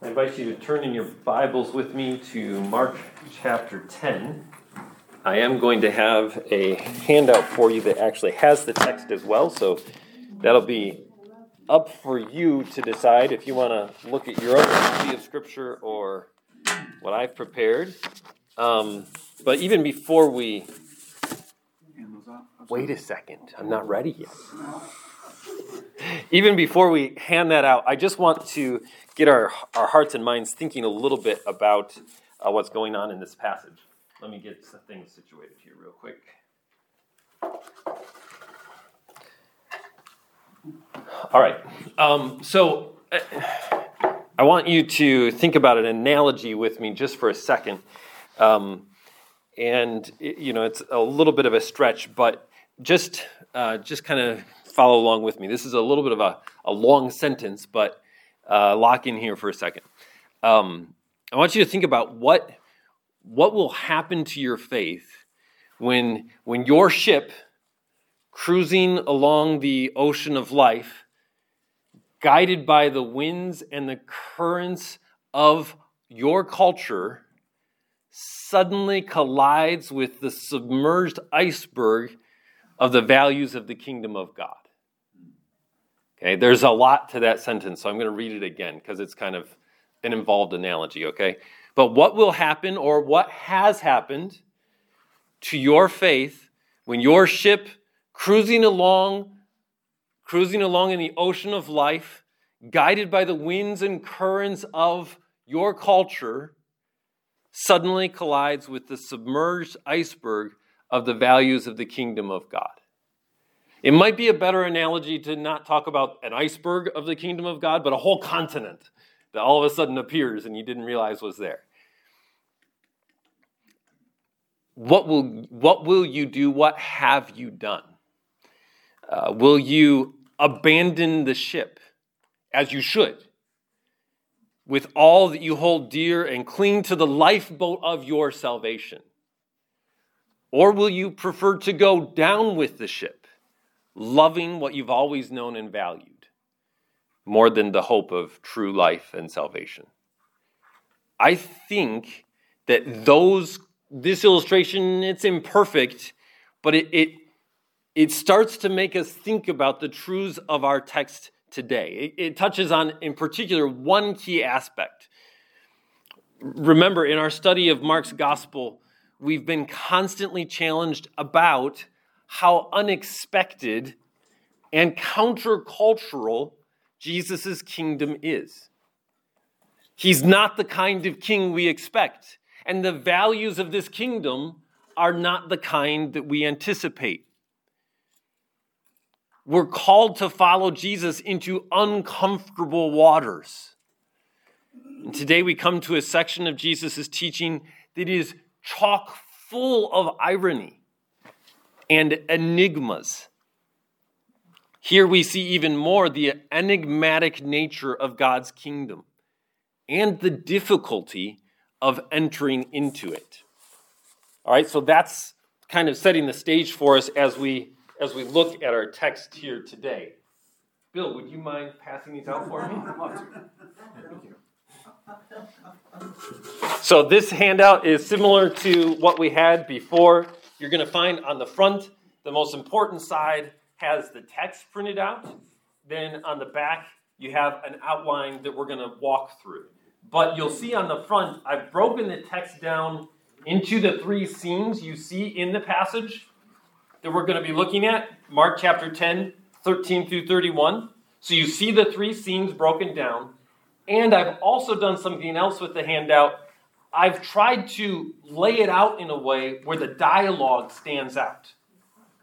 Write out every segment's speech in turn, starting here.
I invite you to turn in your Bibles with me to Mark chapter 10. I am going to have a handout for you that actually has the text as well, so that'll be up for you to decide if you want to look at your own copy of Scripture or what I've prepared. Um, but even before we. Wait a second, I'm not ready yet. Even before we hand that out, I just want to get our, our hearts and minds thinking a little bit about uh, what's going on in this passage. Let me get some things situated here, real quick. All right. Um, so uh, I want you to think about an analogy with me just for a second. Um, and, you know, it's a little bit of a stretch, but just, uh, just kind of follow along with me. This is a little bit of a, a long sentence, but uh, lock in here for a second. Um, I want you to think about what what will happen to your faith when when your ship cruising along the ocean of life guided by the winds and the currents of your culture suddenly collides with the submerged iceberg of the values of the kingdom of God. Okay, there's a lot to that sentence, so I'm going to read it again because it's kind of an involved analogy, okay? But what will happen or what has happened to your faith when your ship cruising along cruising along in the ocean of life, guided by the winds and currents of your culture, suddenly collides with the submerged iceberg of the values of the kingdom of God. It might be a better analogy to not talk about an iceberg of the kingdom of God, but a whole continent that all of a sudden appears and you didn't realize was there. What will, what will you do? What have you done? Uh, will you abandon the ship as you should with all that you hold dear and cling to the lifeboat of your salvation? Or will you prefer to go down with the ship? Loving what you've always known and valued more than the hope of true life and salvation. I think that those this illustration it's imperfect, but it, it it starts to make us think about the truths of our text today. It, it touches on, in particular, one key aspect. Remember, in our study of Mark's gospel, we've been constantly challenged about how unexpected and countercultural Jesus' kingdom is. He's not the kind of king we expect, and the values of this kingdom are not the kind that we anticipate. We're called to follow Jesus into uncomfortable waters. And today we come to a section of Jesus' teaching that is chock full of irony and enigmas. Here we see even more the enigmatic nature of God's kingdom and the difficulty of entering into it. All right, so that's kind of setting the stage for us as we as we look at our text here today. Bill, would you mind passing these out for me? So this handout is similar to what we had before. You're going to find on the front, the most important side has the text printed out. Then on the back, you have an outline that we're going to walk through. But you'll see on the front, I've broken the text down into the three scenes you see in the passage that we're going to be looking at Mark chapter 10, 13 through 31. So you see the three scenes broken down. And I've also done something else with the handout I've tried to lay it out in a way where the dialogue stands out.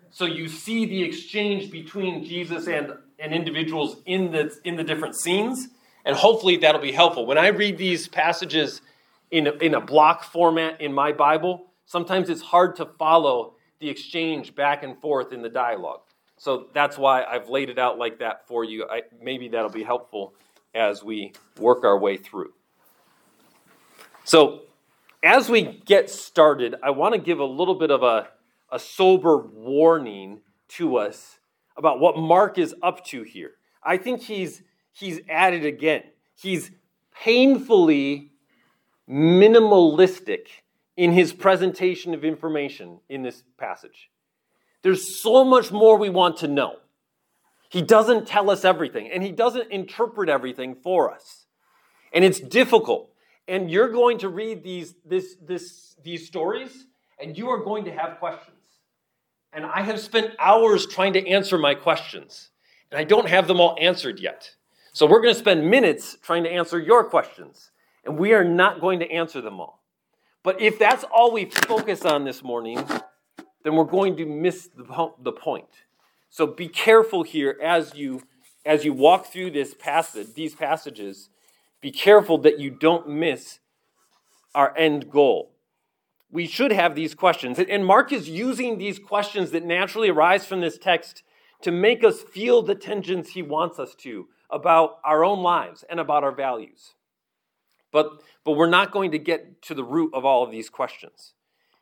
So you see the exchange between Jesus and, and individuals in the, in the different scenes, and hopefully that'll be helpful. When I read these passages in a, in a block format in my Bible, sometimes it's hard to follow the exchange back and forth in the dialogue. So that's why I've laid it out like that for you. I, maybe that'll be helpful as we work our way through. So, as we get started, I want to give a little bit of a, a sober warning to us about what Mark is up to here. I think he's he's at it again. He's painfully minimalistic in his presentation of information in this passage. There's so much more we want to know. He doesn't tell us everything, and he doesn't interpret everything for us. And it's difficult. And you're going to read these, this, this, these stories, and you are going to have questions. And I have spent hours trying to answer my questions, and I don't have them all answered yet. So we're going to spend minutes trying to answer your questions, and we are not going to answer them all. But if that's all we focus on this morning, then we're going to miss the, the point. So be careful here as you as you walk through this passage, these passages, be careful that you don't miss our end goal. We should have these questions. And Mark is using these questions that naturally arise from this text to make us feel the tensions he wants us to about our own lives and about our values. But, but we're not going to get to the root of all of these questions.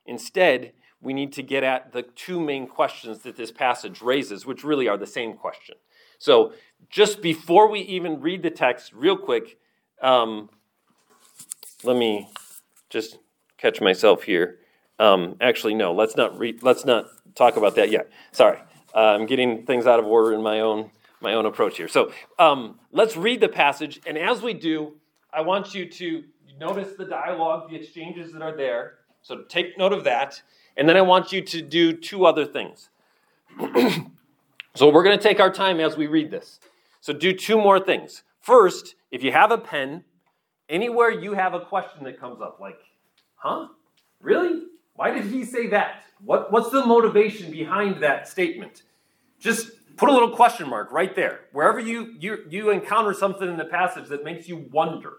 Instead, we need to get at the two main questions that this passage raises, which really are the same question. So, just before we even read the text, real quick, um, let me just catch myself here. Um, actually, no, let's not read. Let's not talk about that yet. Sorry, uh, I'm getting things out of order in my own my own approach here. So, um, let's read the passage, and as we do, I want you to notice the dialogue, the exchanges that are there. So, take note of that. And then I want you to do two other things. so we're going to take our time as we read this. So do two more things. First, if you have a pen, anywhere you have a question that comes up, like, huh? Really? Why did he say that? What, what's the motivation behind that statement? Just put a little question mark right there. Wherever you, you, you encounter something in the passage that makes you wonder,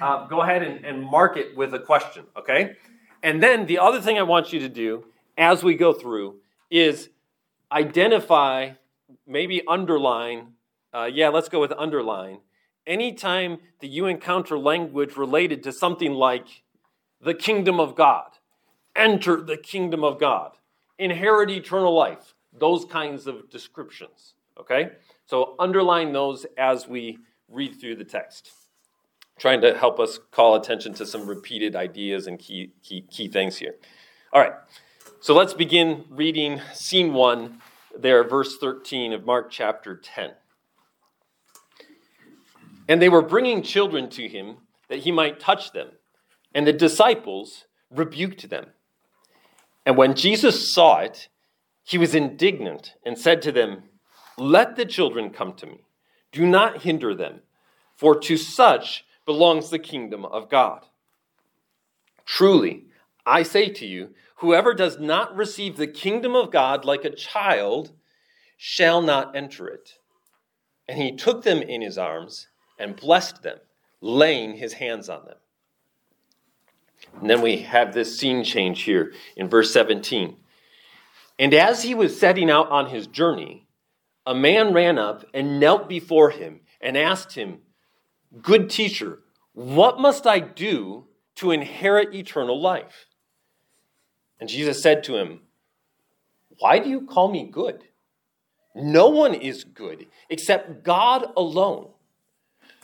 uh, go ahead and, and mark it with a question, okay? And then the other thing I want you to do as we go through is identify, maybe underline, uh, yeah, let's go with underline. Anytime that you encounter language related to something like the kingdom of God, enter the kingdom of God, inherit eternal life, those kinds of descriptions. Okay? So underline those as we read through the text trying to help us call attention to some repeated ideas and key, key, key things here. All right, so let's begin reading scene one, there, verse 13 of Mark chapter 10. And they were bringing children to him that he might touch them, and the disciples rebuked them. And when Jesus saw it, he was indignant and said to them, Let the children come to me. Do not hinder them, for to such belongs the kingdom of God. Truly, I say to you, whoever does not receive the kingdom of God like a child shall not enter it. And he took them in his arms and blessed them, laying his hands on them. And then we have this scene change here in verse 17. And as he was setting out on his journey, a man ran up and knelt before him and asked him, Good teacher, what must I do to inherit eternal life? And Jesus said to him, Why do you call me good? No one is good except God alone.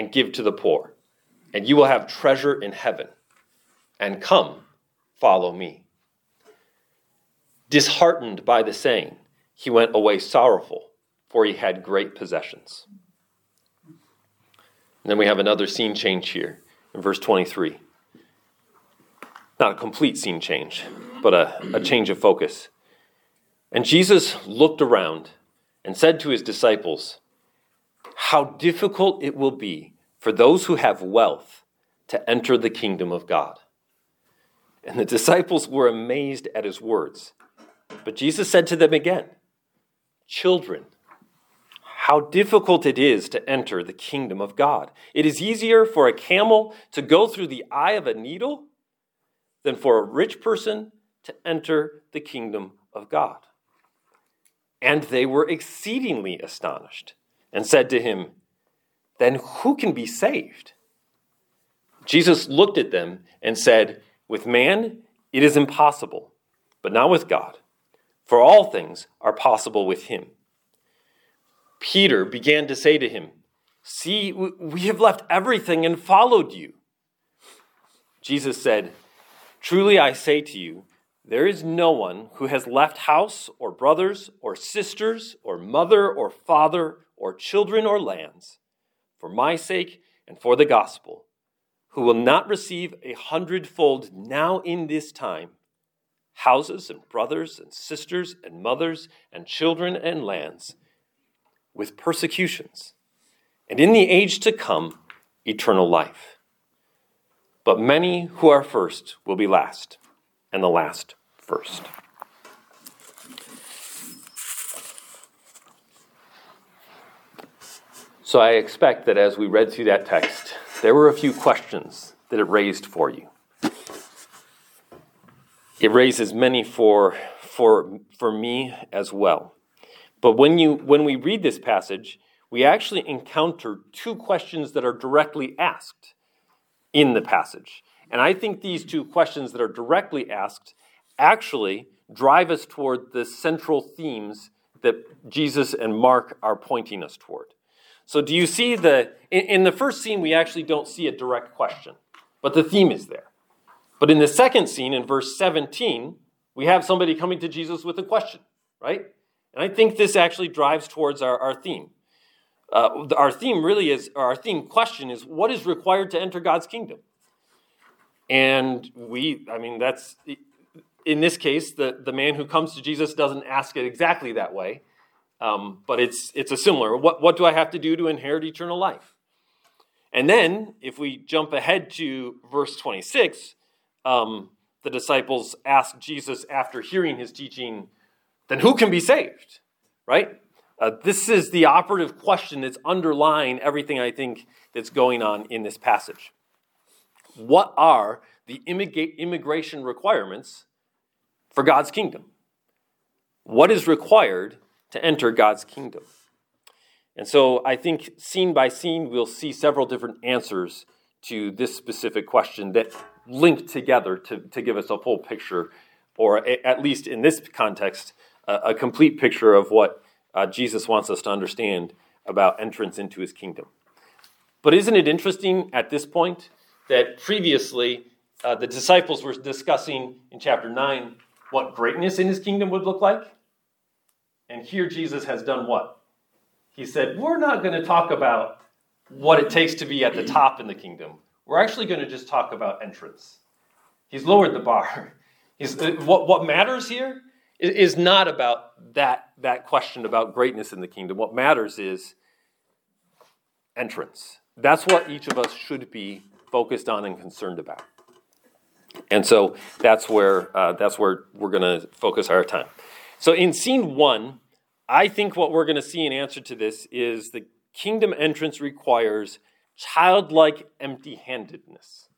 and give to the poor, and you will have treasure in heaven. And come, follow me. Disheartened by the saying, he went away sorrowful, for he had great possessions. And then we have another scene change here in verse 23. Not a complete scene change, but a, a change of focus. And Jesus looked around and said to his disciples, How difficult it will be for those who have wealth to enter the kingdom of God. And the disciples were amazed at his words. But Jesus said to them again, Children, how difficult it is to enter the kingdom of God. It is easier for a camel to go through the eye of a needle than for a rich person to enter the kingdom of God. And they were exceedingly astonished and said to him, Then who can be saved? Jesus looked at them and said, With man it is impossible, but not with God, for all things are possible with him. Peter began to say to him, See, we have left everything and followed you. Jesus said, Truly I say to you, there is no one who has left house or brothers or sisters or mother or father or children or lands for my sake and for the gospel who will not receive a hundredfold now in this time houses and brothers and sisters and mothers and children and lands with persecutions, and in the age to come, eternal life. But many who are first will be last, and the last first. So I expect that as we read through that text, there were a few questions that it raised for you. It raises many for, for, for me as well. But when, you, when we read this passage, we actually encounter two questions that are directly asked in the passage. And I think these two questions that are directly asked actually drive us toward the central themes that Jesus and Mark are pointing us toward. So, do you see the, in, in, the first scene, we actually don't see a direct question, but the theme is there. But in the second scene, in verse 17, we have somebody coming to Jesus with a question, right? And I think this actually drives towards our, our theme. Uh, our theme really is, our theme question is what is required to enter God's kingdom? And we, I mean, that's, in this case, the, the man who comes to Jesus doesn't ask it exactly that way, um, but it's, it's a similar. What, what do I have to do to inherit eternal life? And then, if we jump ahead to verse 26, um, the disciples ask Jesus after hearing his teaching, then who can be saved? Right? Uh, this is the operative question that's underlying everything I think that's going on in this passage. What are the immigration requirements for God's kingdom? What is required to enter God's kingdom? And so I think scene by scene, we'll see several different answers to this specific question that link together to, to give us a full picture, or a, at least in this context, a, a complete picture of what uh, Jesus wants us to understand about entrance into his kingdom. But isn't it interesting at this point that previously uh, the disciples were discussing in chapter 9 what greatness in his kingdom would look like? And here Jesus has done what? He said, We're not going to talk about what it takes to be at the top in the kingdom. We're actually going to just talk about entrance. He's lowered the bar. He's, uh, what, what matters here is not about that, that question about greatness in the kingdom. What matters is entrance. That's what each of us should be focused on and concerned about. And so that's where, uh, that's where we're going to focus our time. So in scene one, I think what we're going to see in answer to this is the kingdom entrance requires childlike empty handedness.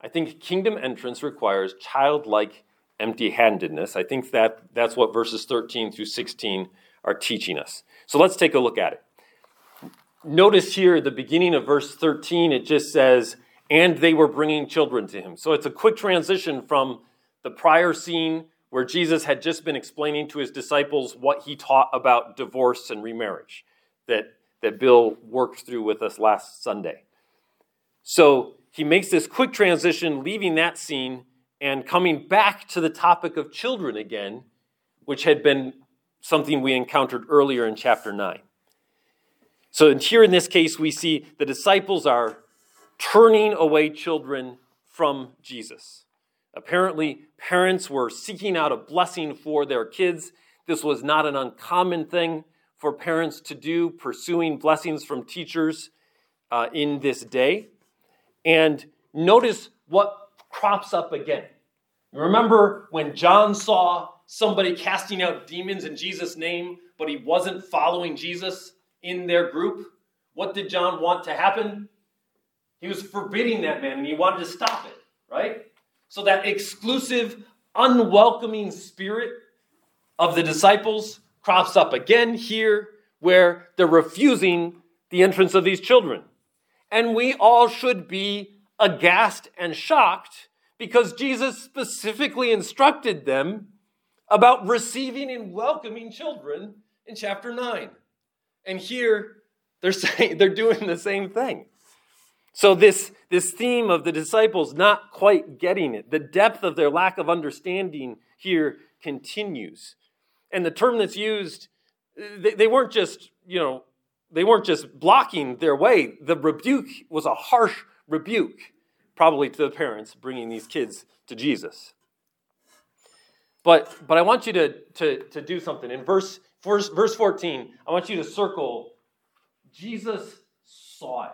I think kingdom entrance requires childlike empty handedness. I think that that's what verses 13 through 16 are teaching us. So let's take a look at it. Notice here at the beginning of verse 13, it just says, and they were bringing children to him. So it's a quick transition from the prior scene where Jesus had just been explaining to his disciples what he taught about divorce and remarriage that, that Bill worked through with us last Sunday. So he makes this quick transition, leaving that scene and coming back to the topic of children again, which had been something we encountered earlier in chapter 9. So, here in this case, we see the disciples are turning away children from Jesus. Apparently, parents were seeking out a blessing for their kids. This was not an uncommon thing for parents to do, pursuing blessings from teachers uh, in this day. And notice what crops up again. Remember when John saw somebody casting out demons in Jesus' name, but he wasn't following Jesus? in their group, what did John want to happen? He was forbidding that man and he wanted to stop it, right? So that exclusive, unwelcoming spirit of the disciples crops up again here where they're refusing the entrance of these children. And we all should be aghast and shocked because Jesus specifically instructed them about receiving and welcoming children in chapter 9. And here they're saying they're doing the same thing. So this, this theme of the disciples not quite getting it, the depth of their lack of understanding here continues. And the term that's used, they, they weren't just, you know, they weren't just blocking their way. The rebuke was a harsh rebuke, probably to the parents bringing these kids to Jesus. But, but I want you to, to, to do something. In verse, verse, verse 14, I want you to circle Jesus saw it.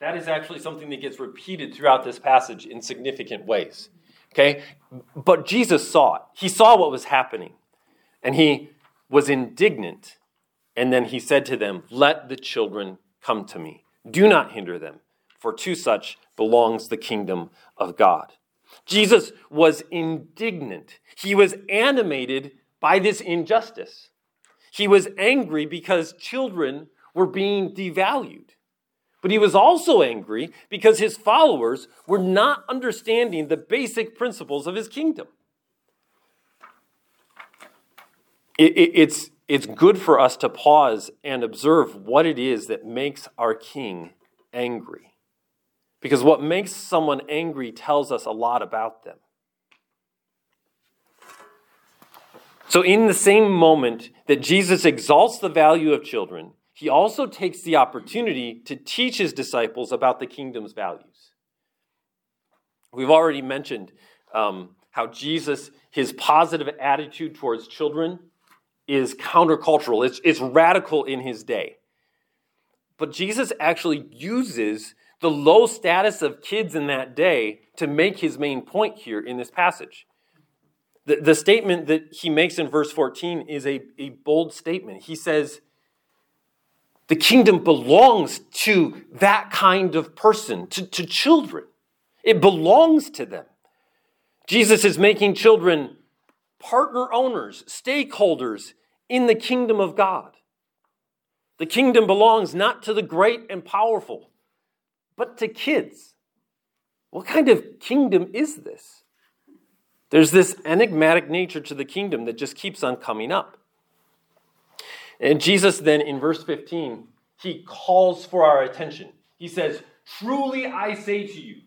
That is actually something that gets repeated throughout this passage in significant ways. Okay? But Jesus saw it. He saw what was happening. And he was indignant. And then he said to them, Let the children come to me. Do not hinder them, for to such belongs the kingdom of God. Jesus was indignant. He was animated by this injustice. He was angry because children were being devalued. But he was also angry because his followers were not understanding the basic principles of his kingdom. It, it, it's, it's good for us to pause and observe what it is that makes our king angry. Because what makes someone angry tells us a lot about them. So, in the same moment that Jesus exalts the value of children, he also takes the opportunity to teach his disciples about the kingdom's values. We've already mentioned um, how Jesus, his positive attitude towards children, is countercultural, it's, it's radical in his day. But Jesus actually uses the low status of kids in that day to make his main point here in this passage. The, the statement that he makes in verse 14 is a, a bold statement. He says, the kingdom belongs to that kind of person, to, to children. It belongs to them. Jesus is making children partner owners, stakeholders in the kingdom of God. The kingdom belongs not to the great and powerful, but to kids. What kind of kingdom is this? There's this enigmatic nature to the kingdom that just keeps on coming up. And Jesus then in verse 15, he calls for our attention. He says, Truly I say to you.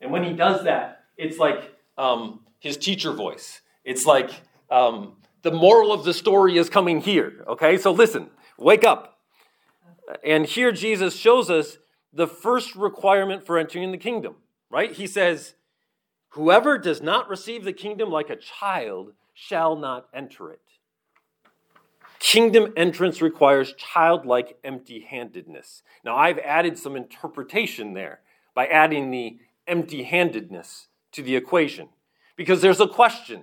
And when he does that, it's like um, his teacher voice. It's like um, the moral of the story is coming here. Okay, so listen, wake up. And here Jesus shows us the first requirement for entering the kingdom, right? He says, Whoever does not receive the kingdom like a child shall not enter it. Kingdom entrance requires childlike empty handedness. Now, I've added some interpretation there by adding the empty handedness to the equation because there's a question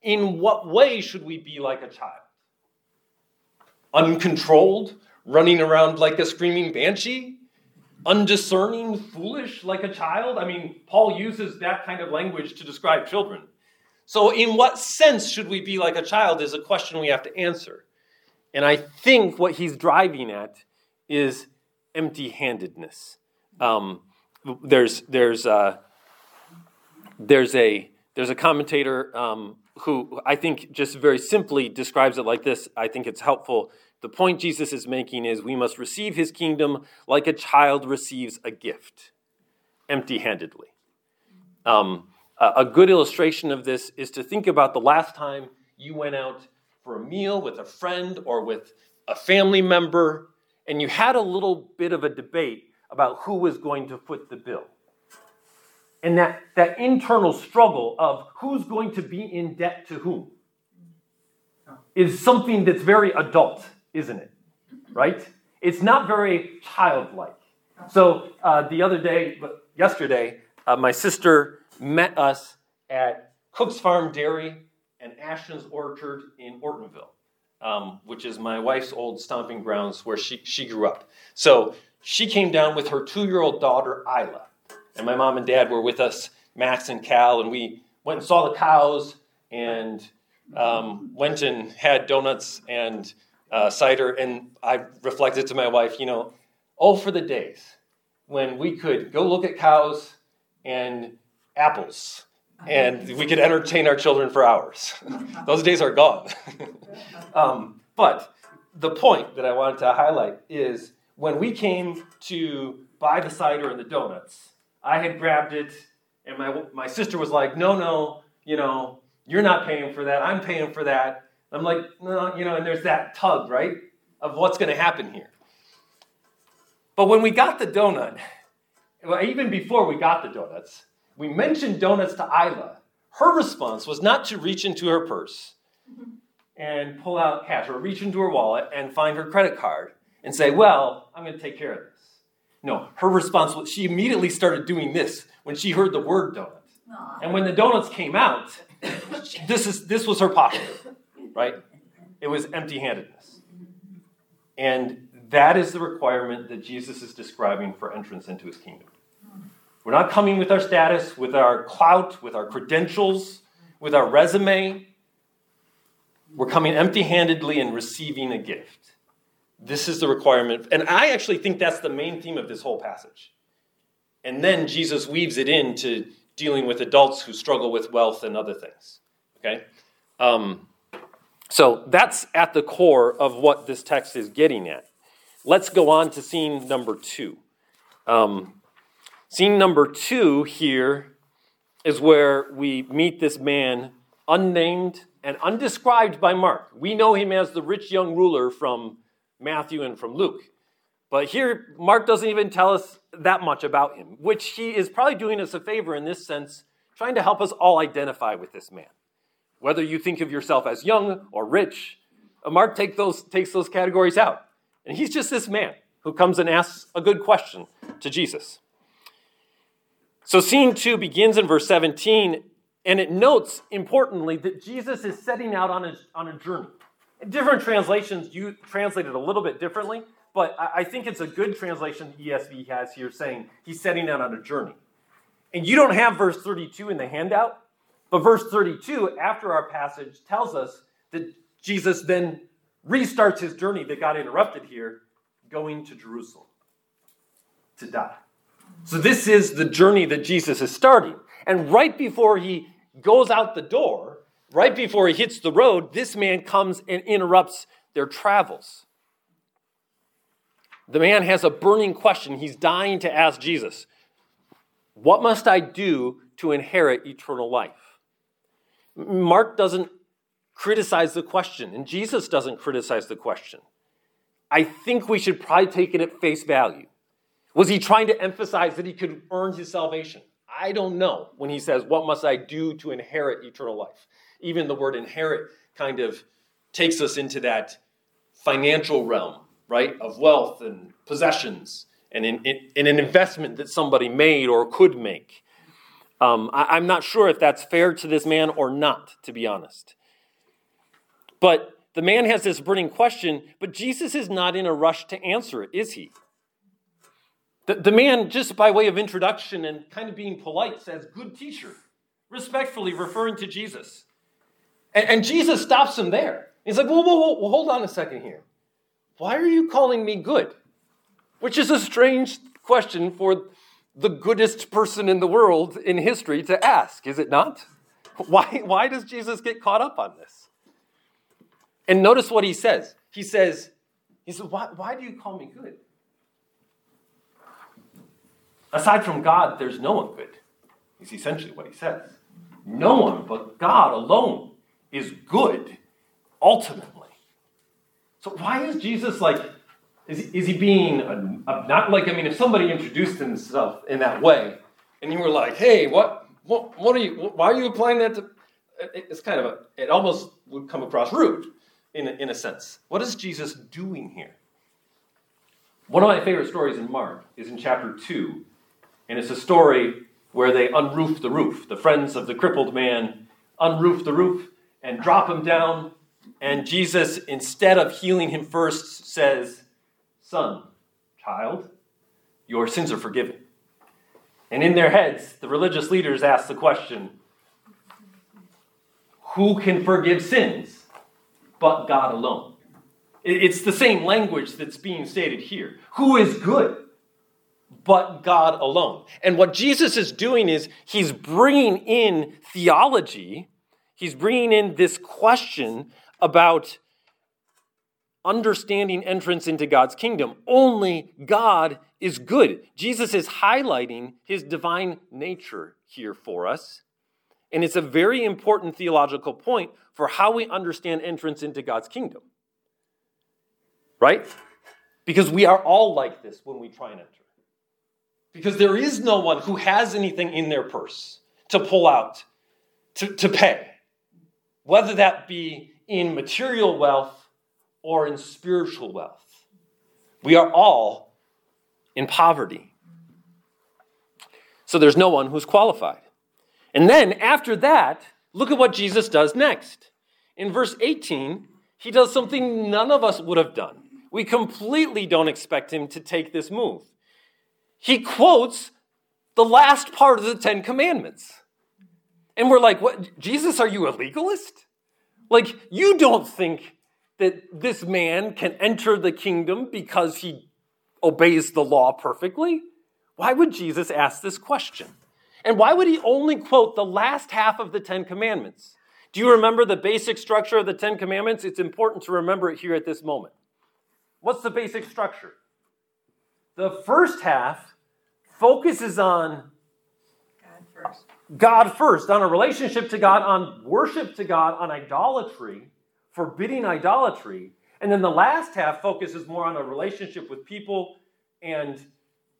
in what way should we be like a child? Uncontrolled, running around like a screaming banshee? Undiscerning, foolish like a child? I mean, Paul uses that kind of language to describe children. So, in what sense should we be like a child is a question we have to answer. And I think what he's driving at is empty handedness. Um, there's, there's, uh, there's, a, there's a commentator um, who I think just very simply describes it like this. I think it's helpful. The point Jesus is making is we must receive his kingdom like a child receives a gift, empty handedly. Um, a good illustration of this is to think about the last time you went out for a meal with a friend or with a family member, and you had a little bit of a debate about who was going to foot the bill. And that, that internal struggle of who's going to be in debt to whom is something that's very adult, isn't it? Right? It's not very childlike. So uh, the other day, yesterday, uh, my sister met us at Cook's Farm Dairy and Ashton's Orchard in Ortonville. um, which is my wife's old stomping grounds where she, she grew up. So she came down with her two year old daughter, Isla. And my mom and dad were with us, Max and Cal, and we went and saw the cows and um, went and had donuts and uh, cider. And I reflected to my wife, you know, oh, for the days when we could go look at cows and apples and uh-huh. we could entertain our children for hours. Uh-huh. Those days are gone. Uh-huh. um, but the point that I wanted to highlight is when we came to buy the cider and the donuts, I had grabbed it, and my, my sister was like, No, no, you know, you're not paying for that. I'm paying for that. I'm like, No, you know, and there's that tug, right, of what's going to happen here. But when we got the donut, well, even before we got the donuts, we mentioned donuts to Isla. Her response was not to reach into her purse and pull out cash or reach into her wallet and find her credit card and say, Well, I'm going to take care of this. No, her response was she immediately started doing this when she heard the word donut. Aww. And when the donuts came out, this, is, this was her posture, right? It was empty handedness. And that is the requirement that Jesus is describing for entrance into his kingdom. We're not coming with our status, with our clout, with our credentials, with our resume. We're coming empty handedly and receiving a gift. This is the requirement. And I actually think that's the main theme of this whole passage. And then Jesus weaves it into dealing with adults who struggle with wealth and other things. Okay? Um, so that's at the core of what this text is getting at. Let's go on to scene number two. Um, scene number two here is where we meet this man, unnamed and undescribed by Mark. We know him as the rich young ruler from Matthew and from Luke. But here, Mark doesn't even tell us that much about him, which he is probably doing us a favor in this sense, trying to help us all identify with this man. Whether you think of yourself as young or rich, uh, Mark take those, takes those categories out. And he's just this man who comes and asks a good question to Jesus. So, scene two begins in verse 17, and it notes importantly that Jesus is setting out on a, on a journey. Different translations you translate it a little bit differently, but I think it's a good translation ESV has here saying he's setting out on a journey. And you don't have verse 32 in the handout, but verse 32 after our passage tells us that Jesus then restarts his journey that got interrupted here, going to Jerusalem to die. So, this is the journey that Jesus is starting. And right before he goes out the door, right before he hits the road, this man comes and interrupts their travels. The man has a burning question. He's dying to ask Jesus, What must I do to inherit eternal life? Mark doesn't criticize the question, and Jesus doesn't criticize the question. I think we should probably take it at face value. Was he trying to emphasize that he could earn his salvation? I don't know when he says, What must I do to inherit eternal life? even the word inherit kind of takes us into that financial realm, right, of wealth and possessions and in, in, in an investment that somebody made or could make. Um, I, I'm not sure if that's fair to this man or not, to be honest. But the man has this burning question, but Jesus is not in a rush to answer it, is he? The, the man, just by way of introduction and kind of being polite, says, Good teacher, respectfully referring to Jesus. And, and Jesus stops him there. He's like, whoa, whoa, whoa, hold on a second here. Why are you calling me good? Which is a strange question for the goodest person in the world in history to ask, is it not? Why, why does Jesus get caught up on this? And notice what he says. He says, he says, why, why do you call me good? Aside from God, there's no one good, is essentially what he says. No one but God alone is good ultimately. So why is Jesus like, is, is he being, not like, I mean, if somebody introduced himself in that way and you were like, hey, what, what, what are you, why are you applying that to, it's kind of a, it almost would come across rude in a, in a sense. What is Jesus doing here? One of my favorite stories in Mark is in chapter 2, and it's a story where they unroof the roof. The friends of the crippled man unroof the roof, and drop him down And Jesus, instead of healing him first, says, Son, child, your sins are forgiven. And in their heads, the religious leaders ask the question Who can forgive sins but God alone? It's the same language that's being stated here. Who is good but God alone? And what Jesus is doing is he's bringing in theology, he's bringing in this question about understanding entrance into God's kingdom. Only God is good. Jesus is highlighting his divine nature here for us. And it's a very important theological point for how we understand entrance into God's kingdom. Right? Because we are all like this when we try and enter. Because there is no one who has anything in their purse to pull out, to, to pay. Whether that be in material wealth or in spiritual wealth. We are all in poverty. So there's no one who's qualified. And then after that, look at what Jesus does next. In verse 18, he does something none of us would have done. We completely don't expect him to take this move. He quotes the last part of the Ten Commandments. And we're like, what? Jesus, are you a legalist? Like, you don't think that this man can enter the kingdom because he obeys the law perfectly? Why would Jesus ask this question? And why would he only quote the last half of the Ten Commandments? Do you remember the basic structure of the Ten Commandments? It's important to remember it here at this moment. What's the basic structure? The first half focuses on God first. God first, on a relationship to God, on worship to God, on idolatry forbidding idolatry. And then the last half focuses more on a relationship with people and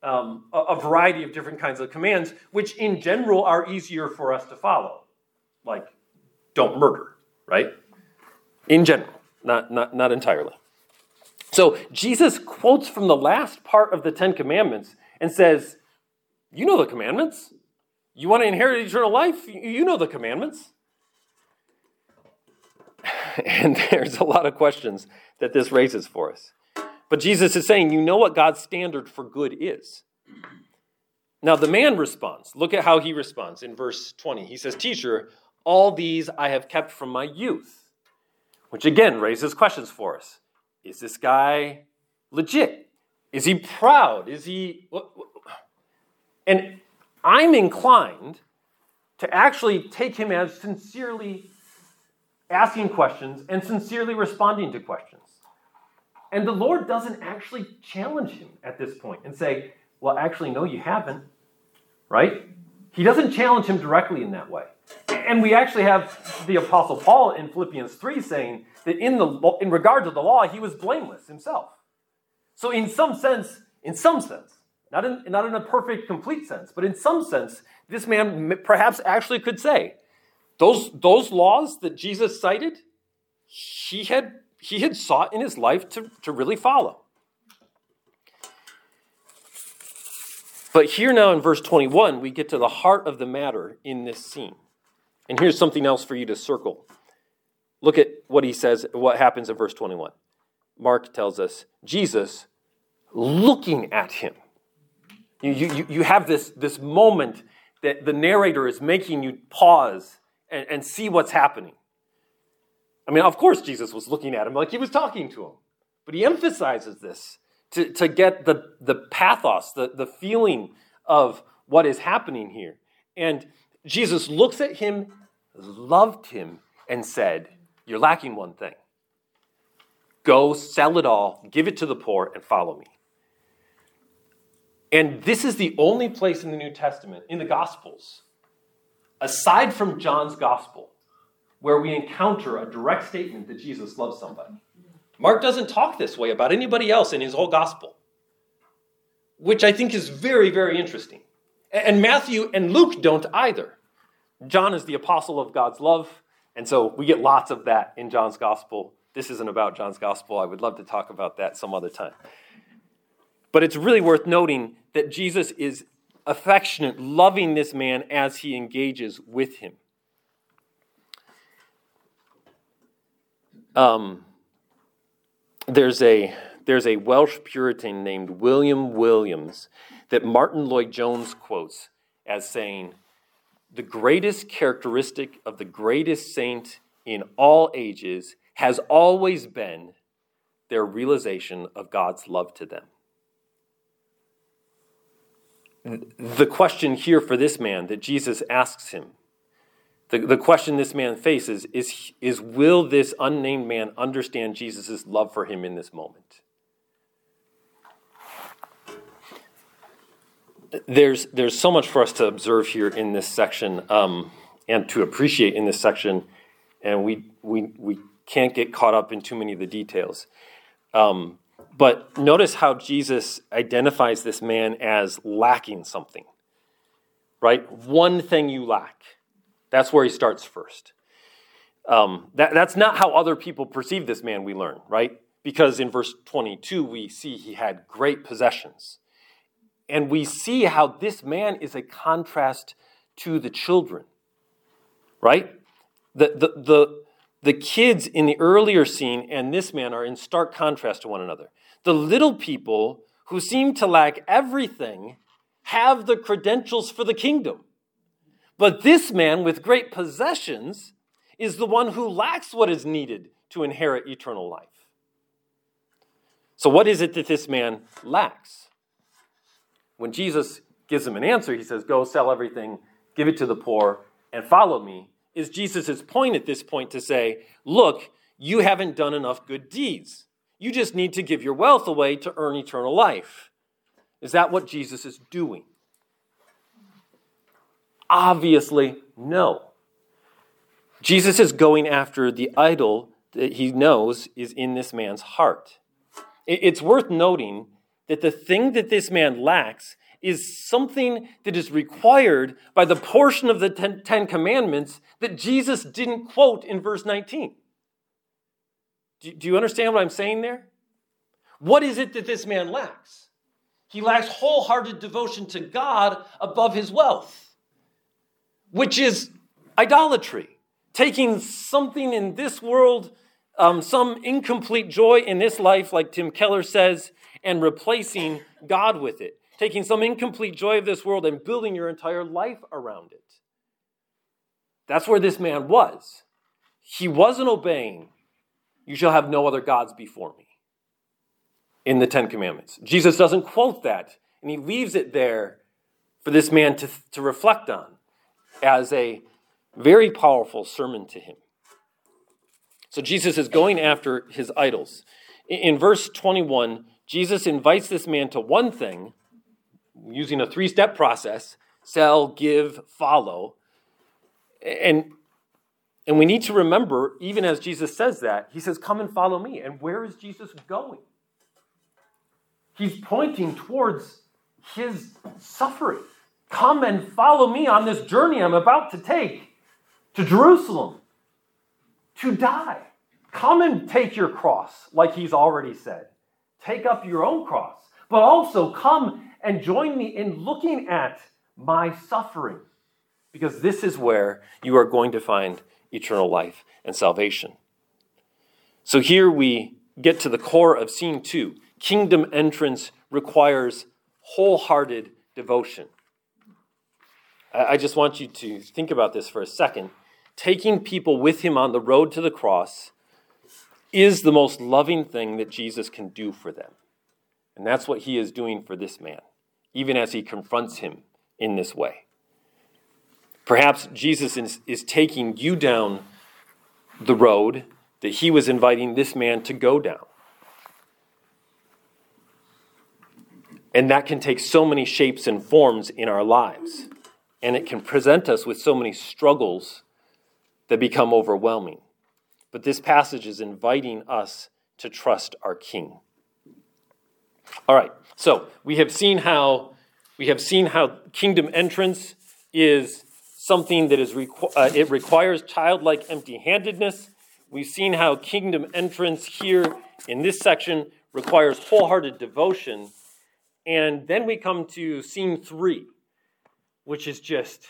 um, a, a variety of different kinds of commands, which in general are easier for us to follow. Like, don't murder, right? In general, not, not, not entirely. So Jesus quotes from the last part of the Ten Commandments and says, You know the commandments. You want to inherit eternal life? You know the commandments. And there's a lot of questions that this raises for us. But Jesus is saying, You know what God's standard for good is. Now, the man responds. Look at how he responds in verse 20. He says, Teacher, all these I have kept from my youth. Which again raises questions for us. Is this guy legit? Is he proud? Is he. And I'm inclined to actually take him as sincerely asking questions and sincerely responding to questions. And the Lord doesn't actually challenge him at this point and say, Well, actually, no, you haven't, right? He doesn't challenge him directly in that way. And we actually have the Apostle Paul in Philippians 3 saying that in, the, in regard to the law, he was blameless himself. So, in some sense, in some sense, not in, not in a perfect, complete sense, but in some sense, this man perhaps actually could say, those, those laws that Jesus cited, he had, he had sought in his life to, to really follow. But here now in verse 21, we get to the heart of the matter in this scene. And here's something else for you to circle. Look at what he says, what happens in verse 21. Mark tells us Jesus looking at him. You, you, you have this, this moment that the narrator is making you pause and, and see what's happening. I mean, of course, Jesus was looking at him like he was talking to him, but he emphasizes this to, to get the, the pathos, the, the feeling of what is happening here. And Jesus looks at him, loved him, and said, You're lacking one thing. Go sell it all, give it to the poor, and follow me. And this is the only place in the New Testament, in the Gospels, aside from John's gospel, where we encounter a direct statement that Jesus loves somebody. Mark doesn't talk this way about anybody else in his whole gospel, which I think is very, very interesting. And Matthew and Luke don't either. John is the apostle of God's love, and so we get lots of that in John's gospel. This isn't about John's gospel. I would love to talk about that some other time. But it's really worth noting that Jesus is affectionate, loving this man as he engages with him. Um, there's a there's a Welsh Puritan named William Williams that Martyn Lloyd-Jones quotes as saying, "The greatest characteristic of the greatest saint in all ages has always been their realization of God's love to them." The question here for this man that Jesus asks him the, the question this man faces is, is will this unnamed man understand Jesus' love for him in this moment? There's, there's so much for us to observe here in this section um, and to appreciate in this section, and we, we, we can't get caught up in too many of the details. Um, but notice how Jesus identifies this man as lacking something, right? One thing you lack. That's where he starts first. Um, that, that's not how other people perceive this man, we learn, right? Because in verse 22, we see he had great possessions. And we see how this man is a contrast to the children, right? The, the, the, the kids in the earlier scene and this man are in stark contrast to one another. The little people who seem to lack everything have the credentials for the kingdom. But this man with great possessions is the one who lacks what is needed to inherit eternal life. So, what is it that this man lacks? When Jesus gives him an answer, he says, Go sell everything, give it to the poor, and follow me. Is Jesus' point at this point to say, Look, you haven't done enough good deeds. You just need to give your wealth away to earn eternal life. Is that what Jesus is doing? Obviously, no. Jesus is going after the idol that he knows is in this man's heart. It's worth noting that the thing that this man lacks is something that is required by the portion of the Ten Commandments that Jesus didn't quote in verse 19. Do you understand what I'm saying there? What is it that this man lacks? He lacks wholehearted devotion to God above his wealth which is idolatry. Taking something in this world, um, some incomplete joy in this life, like Tim Keller says, and replacing God with it. Taking some incomplete joy of this world and building your entire life around it. That's where this man was. He wasn't obeying, you shall have no other gods before me in the Ten Commandments. Jesus doesn't quote that, and he leaves it there for this man to, to reflect on as a very powerful sermon to him. So Jesus is going after his idols. In verse 21, Jesus invites this man to one thing using a three step process sell, give, follow. And, and we need to remember, even as Jesus says that, he says, Come and follow me. And where is Jesus going? He's pointing towards his suffering. Come and follow me on this journey I'm about to take to Jerusalem to die. Come and take your cross, like he's already said. Take up your own cross, but also come and join me in looking at my suffering, because this is where you are going to find eternal life and salvation. So here we get to the core of scene two. Kingdom entrance requires wholehearted devotion. I just want you to think about this for a second. Taking people with him on the road to the cross is the most loving thing that Jesus can do for them. And that's what he is doing for this man, even as he confronts him in this way. Perhaps Jesus is, is taking you down the road that he was inviting this man to go down. And that can take so many shapes and forms in our lives and it can present us with so many struggles that become overwhelming. But this passage is inviting us to trust our King. All right, so we have seen how we have seen how kingdom entrance is something that is requ- uh, it requires childlike empty-handedness. We've seen how kingdom entrance here in this section requires wholehearted devotion. And then we come to scene three, which is just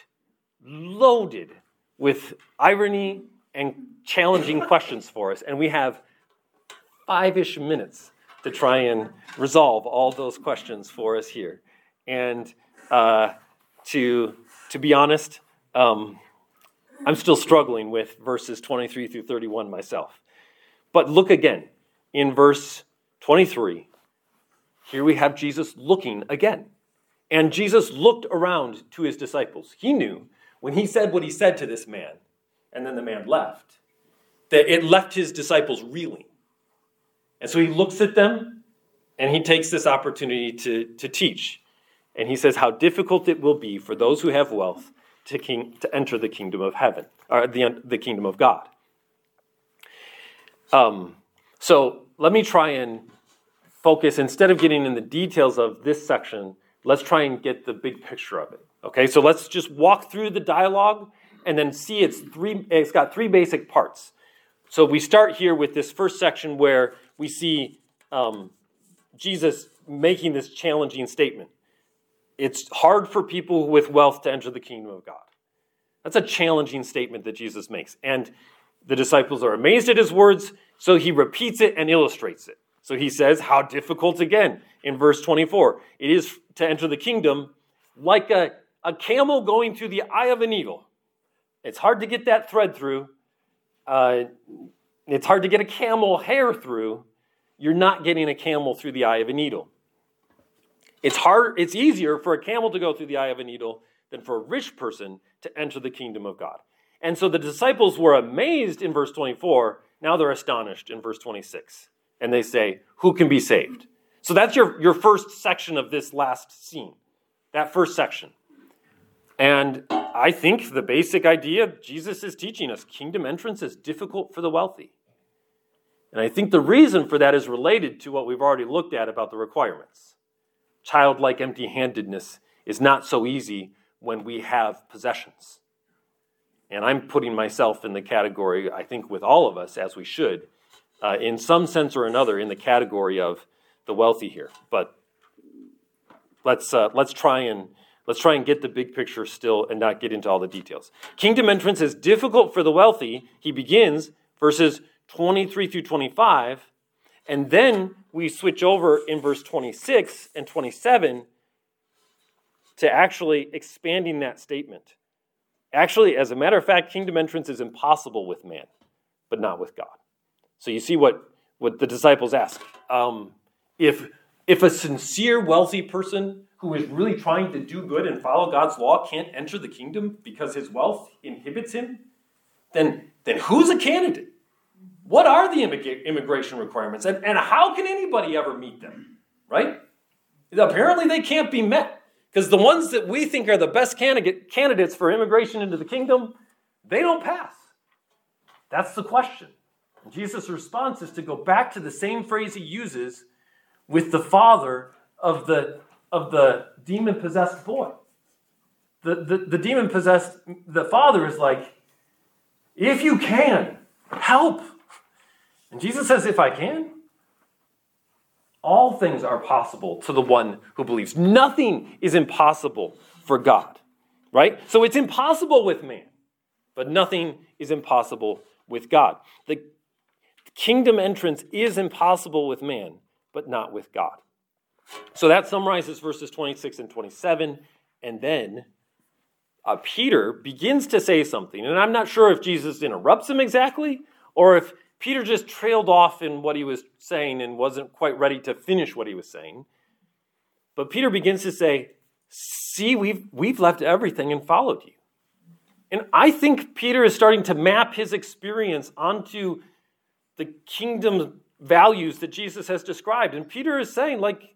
loaded with irony and challenging questions for us. And we have five ish minutes to try and resolve all those questions for us here. And uh, to, to be honest, um, I'm still struggling with verses 23 through 31 myself. But look again in verse 23. Here we have Jesus looking again. And Jesus looked around to his disciples. He knew when he said what he said to this man, and then the man left, that it left his disciples reeling. And so he looks at them and he takes this opportunity to, to teach. And he says how difficult it will be for those who have wealth to, king, to enter the kingdom of heaven, or the, the kingdom of God. Um, so let me try and focus, instead of getting in the details of this section, let's try and get the big picture of it. Okay, so let's just walk through the dialogue and then see it's three it's got three basic parts. So we start here with this first section where we see um, Jesus making this challenging statement. It's hard for people with wealth to enter the kingdom of God. That's a challenging statement that Jesus makes. And the disciples are amazed at his words, so he repeats it and illustrates it. So he says, How difficult again in verse 24. It is to enter the kingdom like a, a camel going through the eye of a needle. It's hard to get that thread through. Uh, it's hard to get a camel hair through. You're not getting a camel through the eye of a needle. It's hard, it's easier for a camel to go through the eye of a needle than for a rich person to enter the kingdom of God. And so the disciples were amazed in verse 24. Now they're astonished in verse 26. And they say, Who can be saved? So that's your, your first section of this last scene, that first section. And I think the basic idea Jesus is teaching us kingdom entrance is difficult for the wealthy. And I think the reason for that is related to what we've already looked at about the requirements. Childlike empty handedness is not so easy when we have possessions. And I'm putting myself in the category, I think, with all of us, as we should, uh, in some sense or another, in the category of the wealthy here. But let's, uh, let's try and Let's try and get the big picture still and not get into all the details. Kingdom entrance is difficult for the wealthy. He begins verses 23 through 25, and then we switch over in verse 26 and 27 to actually expanding that statement. Actually, as a matter of fact, kingdom entrance is impossible with man, but not with God. So you see what, what the disciples ask. Um, if, if a sincere wealthy person who is really trying to do good and follow God's law can't enter the kingdom because his wealth inhibits him, then, then who's a candidate? What are the immigration requirements? And, and how can anybody ever meet them? Right? Apparently, they can't be met because the ones that we think are the best candidate, candidates for immigration into the kingdom, they don't pass. That's the question. Jesus' response is to go back to the same phrase he uses with the father of the of the demon possessed boy. The, the, the demon possessed, the father is like, if you can, help. And Jesus says, if I can, all things are possible to the one who believes. Nothing is impossible for God, right? So it's impossible with man, but nothing is impossible with God. The kingdom entrance is impossible with man, but not with God. So that summarizes verses 26 and 27. And then uh, Peter begins to say something. And I'm not sure if Jesus interrupts him exactly or if Peter just trailed off in what he was saying and wasn't quite ready to finish what he was saying. But Peter begins to say, See, we've, we've left everything and followed you. And I think Peter is starting to map his experience onto the kingdom values that Jesus has described. And Peter is saying, like,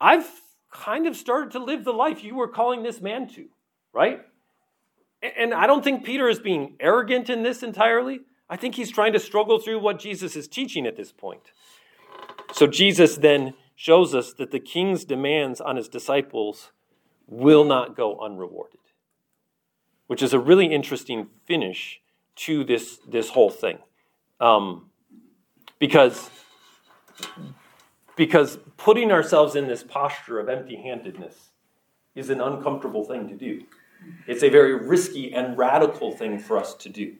I've kind of started to live the life you were calling this man to, right? And I don't think Peter is being arrogant in this entirely. I think he's trying to struggle through what Jesus is teaching at this point. So Jesus then shows us that the king's demands on his disciples will not go unrewarded, which is a really interesting finish to this, this whole thing. Um, because because putting ourselves in this posture of empty handedness is an uncomfortable thing to do. It's a very risky and radical thing for us to do.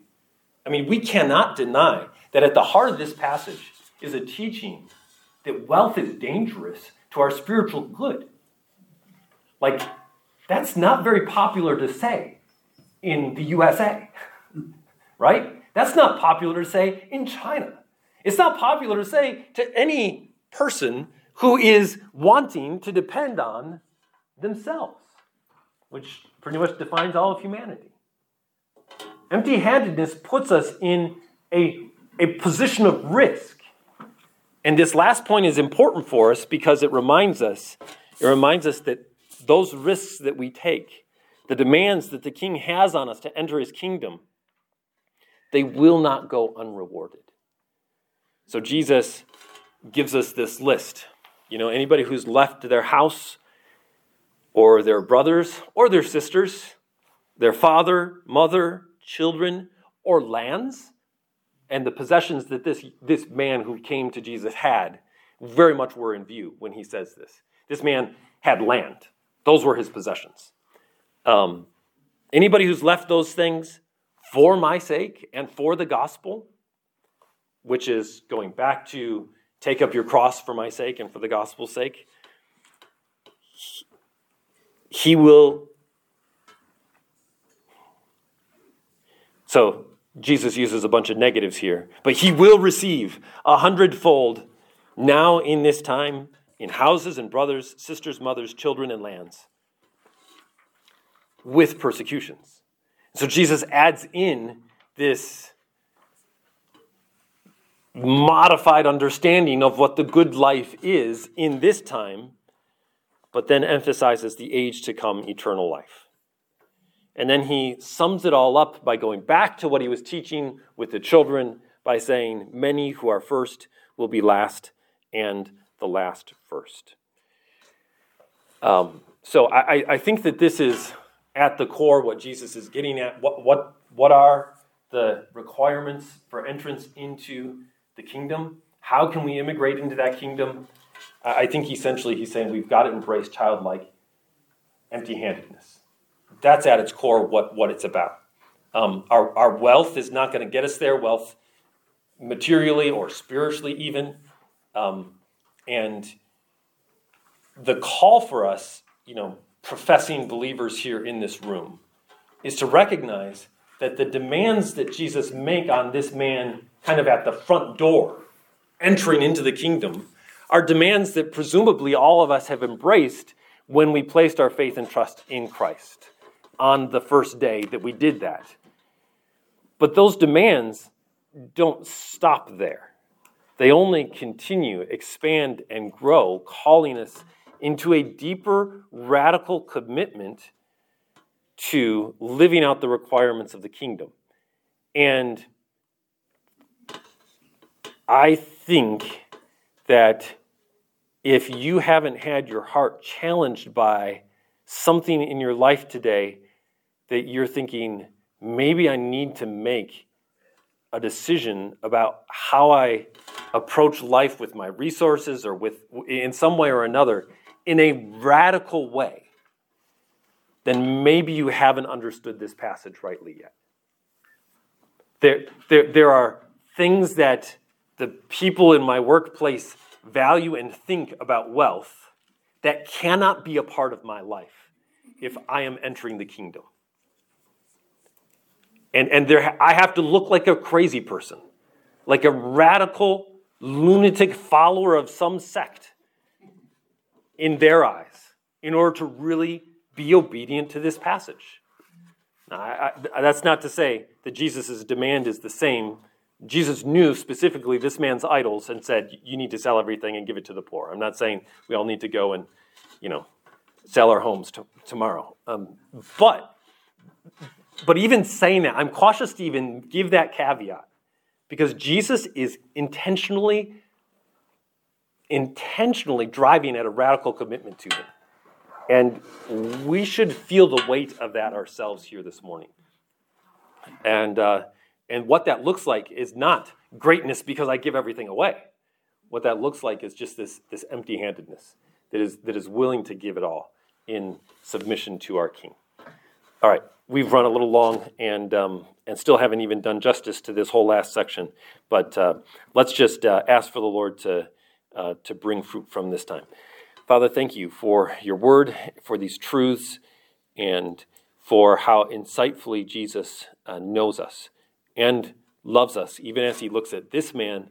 I mean, we cannot deny that at the heart of this passage is a teaching that wealth is dangerous to our spiritual good. Like, that's not very popular to say in the USA, right? That's not popular to say in China. It's not popular to say to any person who is wanting to depend on themselves, which pretty much defines all of humanity. Empty handedness puts us in a, a position of risk. And this last point is important for us because it reminds us, it reminds us that those risks that we take, the demands that the king has on us to enter his kingdom, they will not go unrewarded. So Jesus gives us this list. You know, anybody who's left their house or their brothers or their sisters, their father, mother, children, or lands, and the possessions that this, this man who came to Jesus had very much were in view when he says this. This man had land, those were his possessions. Um, anybody who's left those things for my sake and for the gospel, which is going back to take up your cross for my sake and for the gospel's sake, he will So Jesus uses a bunch of negatives here, but he will receive a hundredfold now in this time in houses and brothers, sisters, mothers, children, and lands with persecutions. So Jesus adds in this modified understanding of what the good life is in this time, but then emphasizes the age to come eternal life. And then he sums it all up by going back to what he was teaching with the children by saying, Many who are first will be last, and the last first. Um, so I, I think that this is at the core what Jesus is getting at. What, what, what are the requirements for entrance into the kingdom? How can we immigrate into that kingdom? I think essentially he's saying we've got to embrace childlike empty handedness that's at its core what, what it's about. Um, our, our wealth is not going to get us there, wealth materially or spiritually, even. Um, and the call for us, you know, professing believers here in this room, is to recognize that the demands that Jesus make on this man kind of at the front door, entering into the kingdom, are demands that presumably all of us have embraced when we placed our faith and trust in Christ on the first day that we did that. But those demands don't stop there. They only continue, expand, and grow, calling us into a deeper, radical commitment to living out the requirements of the kingdom. And I think that if you haven't had your heart challenged by something in your life today that you're thinking, maybe I need to make a decision about how I approach life with my resources or with in some way or another in a radical way, then maybe you haven't understood this passage rightly yet. There, there, there are things that the people in my workplace value and think about wealth that cannot be a part of my life if I am entering the kingdom. And, and there, I have to look like a crazy person, like a radical, lunatic follower of some sect in their eyes, in order to really be obedient to this passage. Now, I, I, that's not to say that Jesus' demand is the same. Jesus knew specifically this man's idols and said, You need to sell everything and give it to the poor. I'm not saying we all need to go and, you know, sell our homes to, tomorrow. Um, but but even saying that, I'm cautious to even give that caveat because Jesus is intentionally, intentionally driving at a radical commitment to him. And we should feel the weight of that ourselves here this morning. And, uh, and what that looks like is not greatness because I give everything away. What that looks like is just this, this empty handedness that is, that is willing to give it all in submission to our King. All right, we've run a little long and, um, and still haven't even done justice to this whole last section. But uh, let's just uh, ask for the Lord to, uh, to bring fruit from this time. Father, thank you for your word, for these truths, and for how insightfully Jesus uh, knows us and loves us. Even as he looks at this man,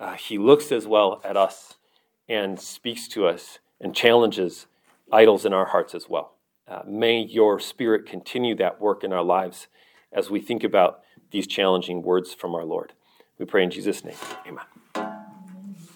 uh, he looks as well at us and speaks to us and challenges idols in our hearts as well. Uh, may your spirit continue that work in our lives as we think about these challenging words from our Lord. We pray in Jesus' name. Amen.